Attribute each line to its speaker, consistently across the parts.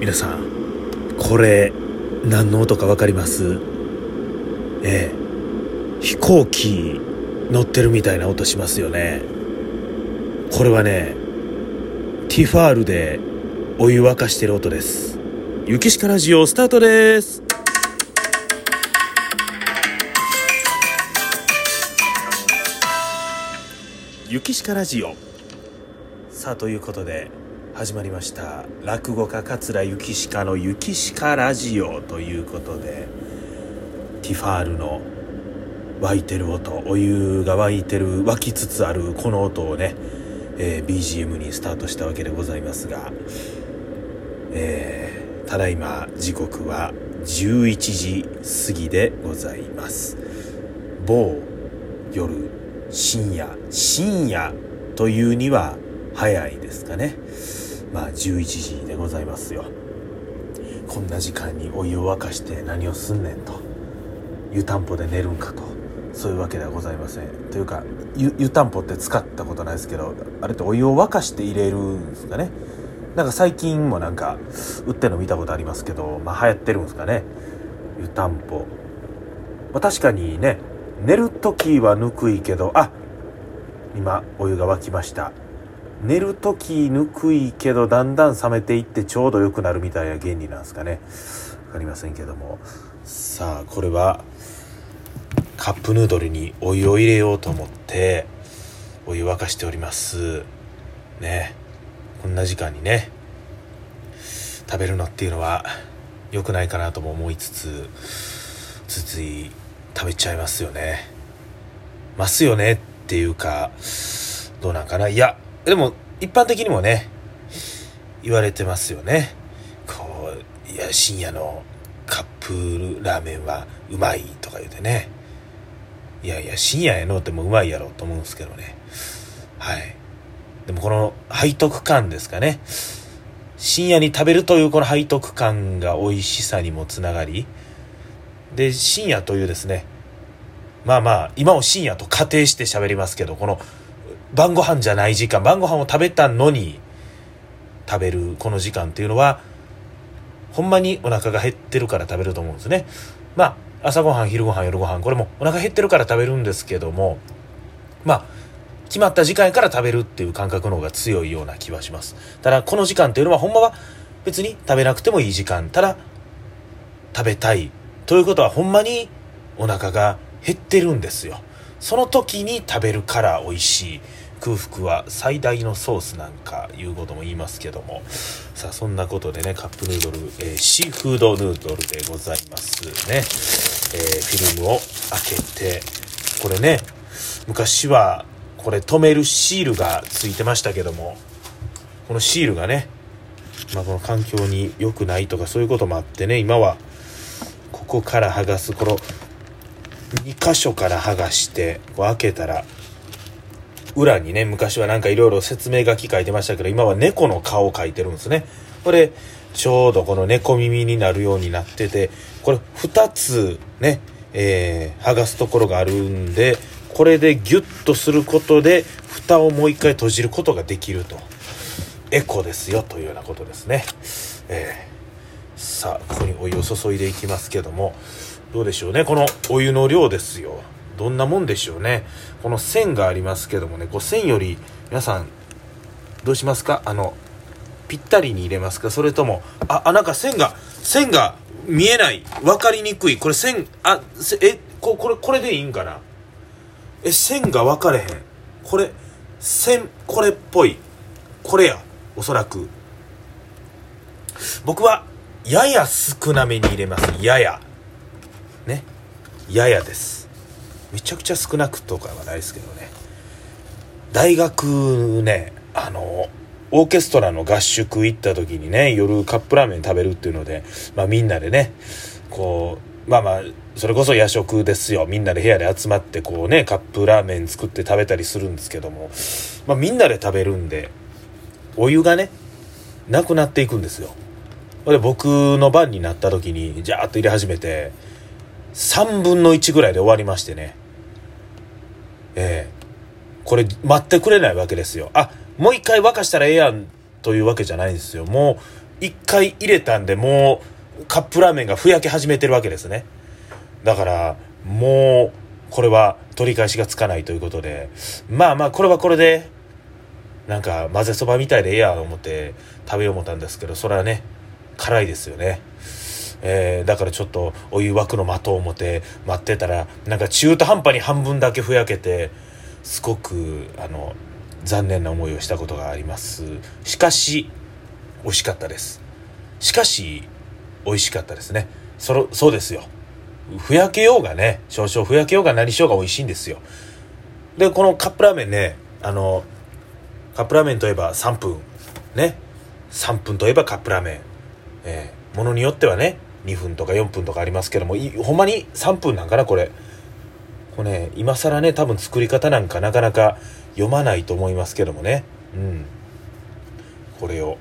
Speaker 1: 皆さんこれ何の音か分かります？ええ。飛行機乗ってるみたいな音しますよね。これはねティファールでお湯沸かしてる音です。雪鹿ラジオスタートです。雪鹿ラジオ。さあということで始まりました。落語家桂雪鹿の雪鹿ラジオということでティファールの沸いてる音お湯が沸いてる沸きつつあるこの音をね、えー、BGM にスタートしたわけでございますが、えー、ただいま時刻は11時過ぎでございます。某夜深夜深夜というには早いですかね。まあ11時でございますよ。こんな時間にお湯を沸かして何をすんねんと。湯たんぽで寝るんかと。そういうわけではございません。というか湯たんぽって使ったことないですけどあれってお湯を沸かして入れるんですかね。なんか最近もなんか売ってるの見たことありますけどまあ流行ってるんですかね。湯たんぽ。まあ確かにね寝る時はぬくいけどあ今お湯が沸きました。寝る時ぬくいけどだんだん冷めていってちょうど良くなるみたいな原理なんですかね。分かりませんけども。さあこれはカップヌードルにお湯を入れようと思ってお湯沸かしております。ね。こんな時間にね食べるのっていうのは良くないかなとも思いつつついつい食べちゃいますよね。ますよねっていうかどうなんかな。いやでも一般的にもね言われてますよね。こういや深夜のカップラーメンはうまいとか言うてね。いやいや深夜やのってもうまいやろと思うんですけどね。はい。でもこの背徳感ですかね。深夜に食べるというこの背徳感が美味しさにもつながり。で深夜というですね。まあまあ今を深夜と仮定して喋りますけどこの晩ご飯じゃない時間晩ご飯を食べたのに食べるこの時間っていうのはほんまにお腹が減ってるから食べると思うんですね。まあ朝ごはん昼ごはん夜ごはんこれもお腹減ってるから食べるんですけどもまあ決まった時間から食べるっていう感覚の方が強いような気はします。ただこの時間っていうのはほんまは別に食べなくてもいい時間。ただ食べたいということはほんまにお腹が減ってるんですよ。その時に食べるから美味しい空腹は最大のソースなんかいうことも言いますけども。さあそんなことでねカップヌードル、えー、シーフードヌードルでございますね、えー、フィルムを開けてこれね昔はこれ止めるシールがついてましたけどもこのシールがね、まあ、この環境に良くないとかそういうこともあってね今はここから剥がすこの2箇所から剥がして開けたら裏にね昔はなんかいろいろ説明書き書いてましたけど今は猫の顔を描いてるんですね。これちょうどこの猫耳になるようになっててこれ2つね、えー、剥がすところがあるんでこれでギュッとすることで蓋をもう一回閉じることができると。エコですよというようなことですね、えー、さあここにお湯を注いでいきますけども。どうでしょうね。このお湯の量ですよ。どんなもんでしょうね。この線がありますけどもね。こう線より皆さんどうしますか？あのぴったりに入れますか？それともああなんか線が線が見えない。分かりにくい。これ線あえここれこれでいいんかな？え線が分かれへん。これ線これっぽい。これやおそらく。僕はやや少なめに入れます。やや。ねややです。めちゃくちゃ少なくとかはないですけどね。大学ねあのオーケストラの合宿行った時にね夜カップラーメン食べるっていうので、まあ、みんなでねこうまあまあそれこそ夜食ですよ。みんなで部屋で集まってこうねカップラーメン作って食べたりするんですけども、まあ、みんなで食べるんでお湯がねなくなっていくんですよ。で僕の番になった時にジャーッと入れ始めて3分の1ぐらいで終わりましてね。ええ。これ待ってくれないわけですよ。あもう一回沸かしたらええやんというわけじゃないんですよ。もう一回入れたんでもうカップラーメンがふやけ始めてるわけですね。だからもうこれは取り返しがつかないということで。まあまあこれはこれでなんか混ぜそばみたいでええやと思って食べよう思ったんですけどそれはね辛いですよね。えー、だからちょっとお湯沸くの待とう思って待ってたらなんか中途半端に半分だけふやけてすごくあの残念な思いをしたことがあります。しかし美味しかったです。しかし美味しかったですね。そろそうですよ。ふやけようがね少々ふやけようが何しようが美味しいんですよ。でこのカップラーメンねあのカップラーメンといえば3分。ね。3分といえばカップラーメン。えー、ものによってはね2分とか4分とかありますけどもほんまに3分なんかなこれ。これね今更ね多分作り方なんかなかなか読まないと思いますけどもね。うん。これを、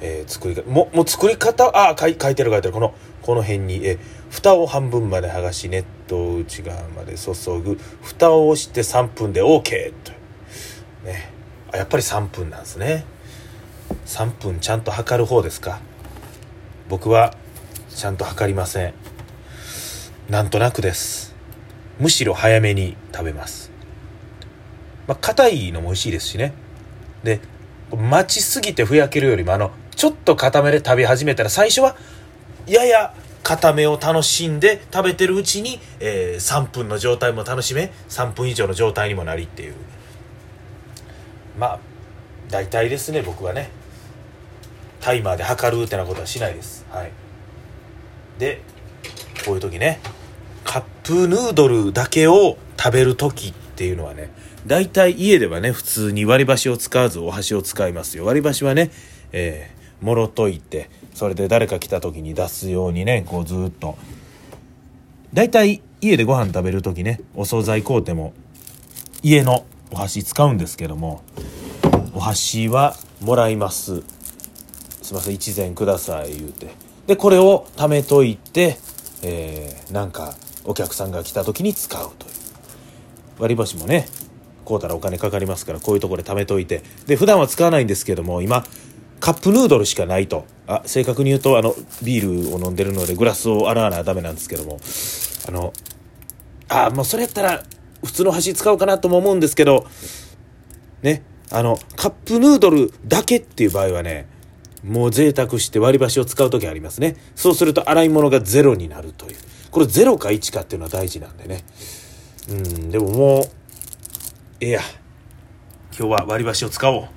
Speaker 1: えー、作り方ももう作り方あ書い書いてる書いてる。このこの辺にえ蓋を半分まで剥がし熱湯を内側まで注ぐ。蓋を押して3分で OK と。ね。あやっぱり3分なんですね。3分ちゃんと測る方ですか。僕はちゃんと測りません。なんとなくです。むしろ早めに食べます。まあ硬いのも美味しいですしね。で待ちすぎてふやけるよりもあのちょっと固めで食べ始めたら最初はやや固めを楽しんで食べてるうちに、えー、3分の状態も楽しめ3分以上の状態にもなりっていう。まあ大体ですね僕はね。タイマーで測るってなことはしないです。はい。でこういう時ねカップヌードルだけを食べる時っていうのはね大体家ではね普通に割り箸を使わずお箸を使いますよ。割り箸はねえー、もろといてそれで誰か来た時に出すようにねこうずっと。大体家でご飯食べる時ねお惣菜買うても家のお箸使うんですけどもお箸はもらいます。すいません一膳ください言うて。でこれを貯めといて、えー、なんかお客さんが来た時に使うという。割り箸もね買うたらお金かかりますからこういうところで貯めといて。で普段は使わないんですけども今カップヌードルしかないと。あ正確に言うとあのビールを飲んでるのでグラスを洗わなダメなんですけども。あのあもうそれやったら普通の箸使おうかなとも思うんですけど。ねあのカップヌードルだけっていう場合はねもう贅沢して割り箸を使う時ありますね。そうすると洗い物がゼロになるという。これゼロか1かっていうのは大事なんでね。うんでももうええや。今日は割り箸を使おう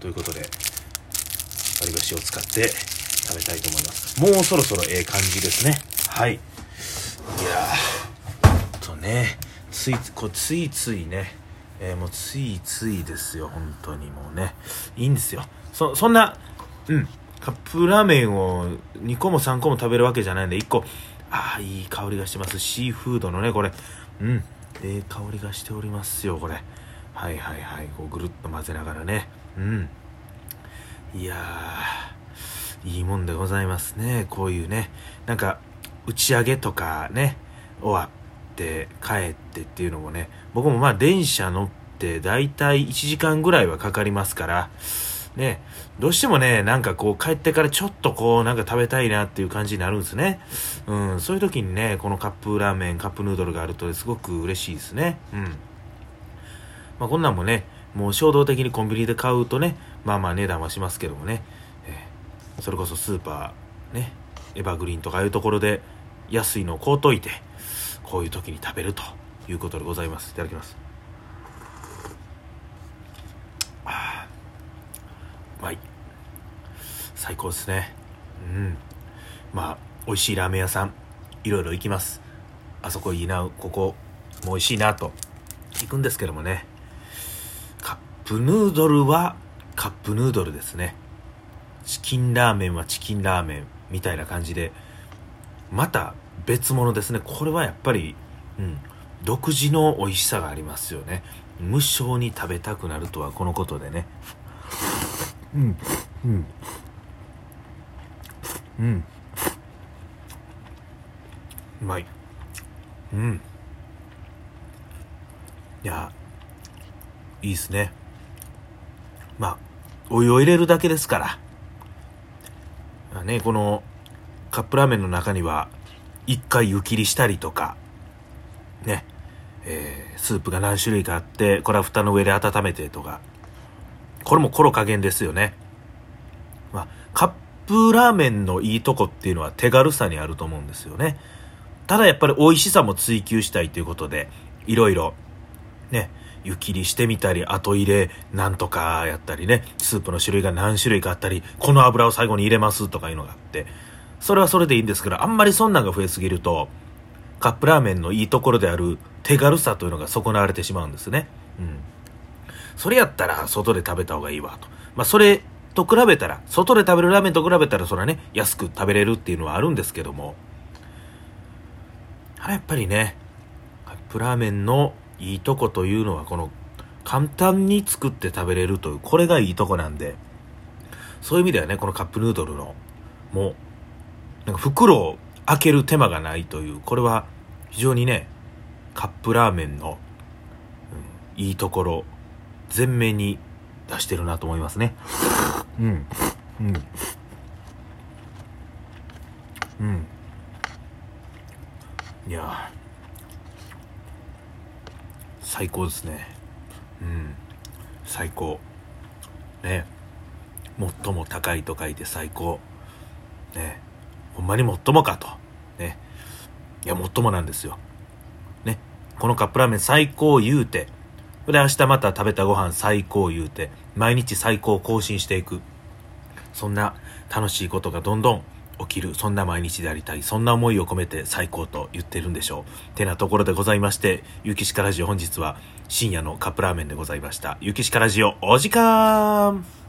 Speaker 1: ということで割り箸を使って食べたいと思います。もうそろそろええ感じですね。はい。いやとね。ついこついついね。えー、もうついついですよ本当にもうね。いいんですよ。そそんなうん。カップラーメンを2個も3個も食べるわけじゃないんで1個。ああいい香りがしてます。シーフードのねこれ。うん。ええ香りがしておりますよこれ。はいはいはい。こうぐるっと混ぜながらね。うん。いやいいもんでございますね。こういうね。なんか打ち上げとかね終わって帰ってっていうのもね。僕もまあ電車乗ってだいたい1時間ぐらいはかかりますからね。どうしてもねなんかこう帰ってからちょっとこうなんか食べたいなっていう感じになるんですね。うん。そういう時にねこのカップラーメンカップヌードルがあるとすごく嬉しいですね。うん。まあこんなんもねもう衝動的にコンビニで買うとねまあまあ値段はしますけどもね、えー、それこそスーパーねエバグリーンとかいうところで安いのを買うといてこういう時に食べるということでございます。いただきますあうまい最高ですね。うん。まあ美味しいラーメン屋さんいろいろ行きます。あそこいいなここも美味しいなと行くんですけどもね。カップヌードルはカップヌードルですね。チキンラーメンはチキンラーメンみたいな感じでまた別物ですね。これはやっぱり、うん、独自の美味しさがありますよね。無性に食べたくなるとはこのことでね。うんうん。うん。うまい。うん。いやいいっすね。まあお湯を入れるだけですから。ね、このカップラーメンの中には一回湯切りしたりとか、ね、えー、スープが何種類かあって、これは蓋の上で温めてとか、これもコロ加減ですよね。まあ、カッップラーメンのいいとこっていうのは手軽さにあると思うんですよね。ただやっぱり美味しさも追求したいということで、いろいろ、ね、湯切りしてみたり、後入れなんとかやったりね、スープの種類が何種類かあったり、この油を最後に入れますとかいうのがあって、それはそれでいいんですけど、あんまりそんなんが増えすぎると、カップラーメンのいいところである手軽さというのが損なわれてしまうんですね。うん。それやったら外で食べた方がいいわと。まあそれと比べたら、外で食べるラーメンと比べたらそれはね、安く食べれるっていうのはあるんですけども、あやっぱりね、カップラーメンのいいとこというのはこの簡単に作って食べれるという、これがいいとこなんで、そういう意味ではね、このカップヌードルの、もう、なんか袋を開ける手間がないという、これは非常にね、カップラーメンの、うん、いいところ、全面に出してるなと思いますね。うん。うん。うん。いや最高ですね。うん。最高。ね。最も高いと書いて最高。ね。ほんまに最もかと。ね。いや、最もなんですよ。ね。このカップラーメン最高言うて、で、明日また食べたご飯最高言うて、毎日最高更新していく。そんな楽しいことがどんどん起きる。そんな毎日でありたい。そんな思いを込めて最高と言ってるんでしょう。てなところでございまして、ゆきしかラジオ本日は深夜のカップラーメンでございました。ゆきしかラジオお時間